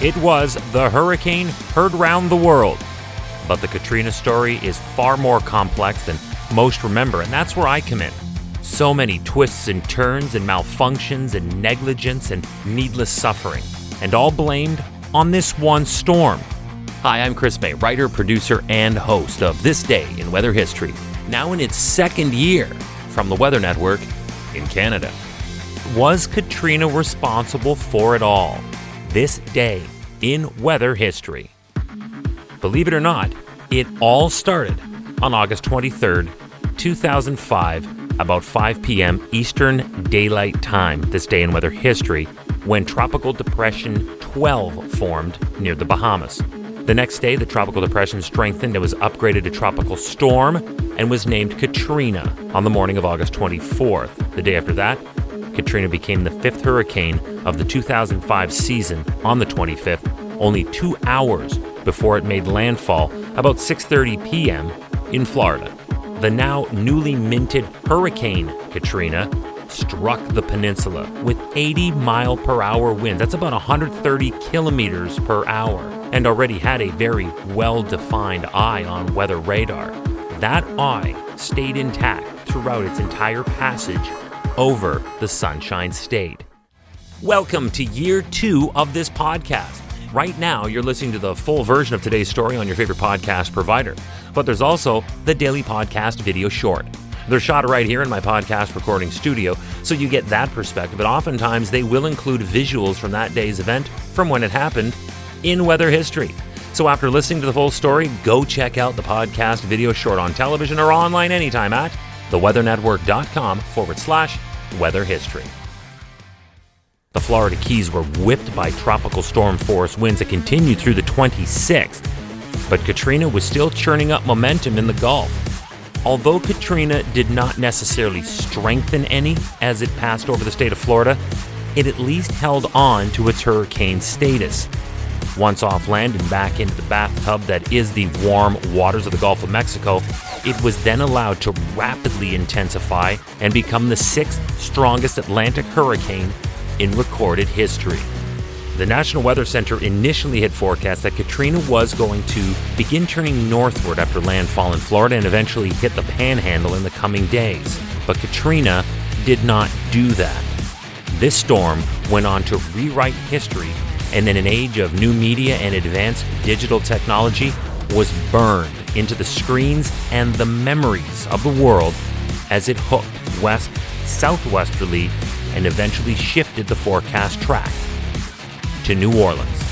It was the hurricane heard round the world. But the Katrina story is far more complex than most remember, and that's where I come in. So many twists and turns and malfunctions and negligence and needless suffering, and all blamed on this one storm. Hi, I'm Chris May, writer, producer, and host of This Day in Weather History, now in its second year from the Weather Network in Canada. Was Katrina responsible for it all? This day in weather history. Believe it or not, it all started on August 23rd, 2005, about 5 p.m. Eastern Daylight Time, this day in weather history, when Tropical Depression 12 formed near the Bahamas. The next day, the tropical depression strengthened and was upgraded to tropical storm and was named Katrina on the morning of August 24th. The day after that, Katrina became the fifth hurricane of the 2005 season on the 25th, only 2 hours before it made landfall about 6:30 p.m. in Florida. The now newly minted Hurricane Katrina struck the peninsula with 80 mile per hour winds. That's about 130 kilometers per hour, and already had a very well defined eye on weather radar. That eye stayed intact throughout its entire passage over the Sunshine State. Welcome to year two of this podcast. Right now, you're listening to the full version of today's story on your favorite podcast provider, but there's also the daily podcast video short. They're shot right here in my podcast recording studio, so you get that perspective. And oftentimes, they will include visuals from that day's event from when it happened in weather history. So after listening to the full story, go check out the podcast video short on television or online anytime at theweathernetwork.com forward slash weather history. The Florida Keys were whipped by tropical storm force winds that continued through the 26th, but Katrina was still churning up momentum in the Gulf. Although Katrina did not necessarily strengthen any as it passed over the state of Florida, it at least held on to its hurricane status. Once off land and back into the bathtub that is the warm waters of the Gulf of Mexico, it was then allowed to rapidly intensify and become the sixth strongest Atlantic hurricane in recorded history. The National Weather Center initially had forecast that Katrina was going to begin turning northward after landfall in Florida and eventually hit the panhandle in the coming days. But Katrina did not do that. This storm went on to rewrite history and in an age of new media and advanced digital technology was burned into the screens and the memories of the world as it hooked west southwesterly and eventually shifted the forecast track to New Orleans.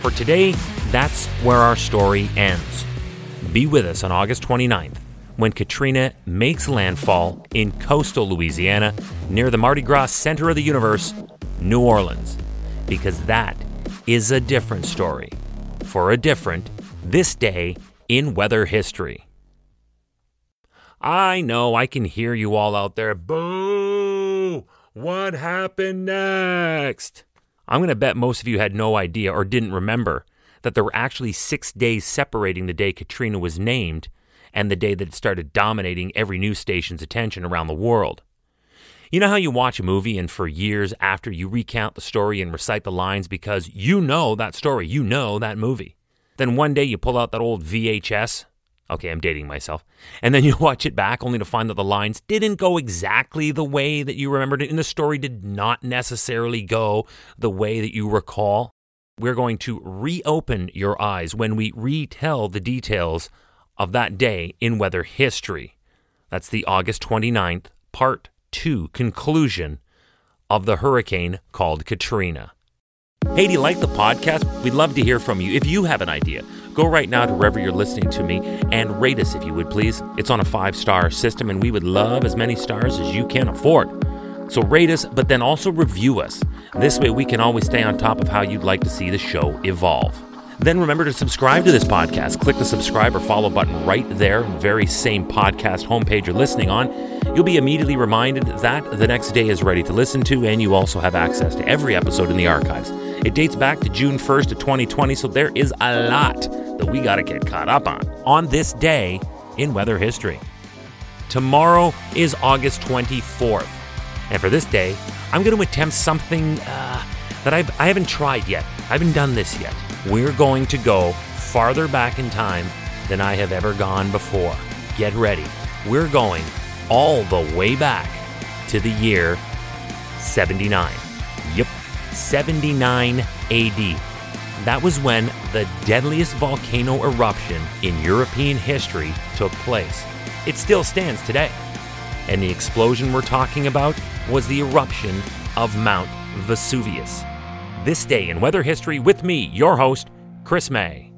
For today, that's where our story ends. Be with us on August 29th when Katrina makes landfall in coastal Louisiana near the Mardi Gras center of the universe, New Orleans, because that is a different story for a different this day in weather history. I know I can hear you all out there. Boo! What happened next? I'm going to bet most of you had no idea or didn't remember that there were actually six days separating the day Katrina was named and the day that it started dominating every news station's attention around the world. You know how you watch a movie and for years after you recount the story and recite the lines because you know that story, you know that movie. Then one day you pull out that old VHS. Okay, I'm dating myself. And then you watch it back only to find that the lines didn't go exactly the way that you remembered it, and the story did not necessarily go the way that you recall. We're going to reopen your eyes when we retell the details of that day in weather history. That's the August 29th, part two conclusion of the hurricane called Katrina. Hey, do you like the podcast? We'd love to hear from you. If you have an idea, go right now to wherever you're listening to me and rate us if you would please. It's on a five star system, and we would love as many stars as you can afford. So rate us, but then also review us. This way, we can always stay on top of how you'd like to see the show evolve. Then remember to subscribe to this podcast. Click the subscribe or follow button right there, very same podcast homepage you're listening on. You'll be immediately reminded that the next day is ready to listen to, and you also have access to every episode in the archives. It dates back to June 1st of 2020, so there is a lot that we got to get caught up on on this day in weather history. Tomorrow is August 24th, and for this day, I'm going to attempt something uh, that I've, I haven't tried yet. I haven't done this yet. We're going to go farther back in time than I have ever gone before. Get ready. We're going all the way back to the year 79. Yep, 79 AD. That was when the deadliest volcano eruption in European history took place. It still stands today. And the explosion we're talking about was the eruption of Mount Vesuvius. This day in weather history with me, your host, Chris May.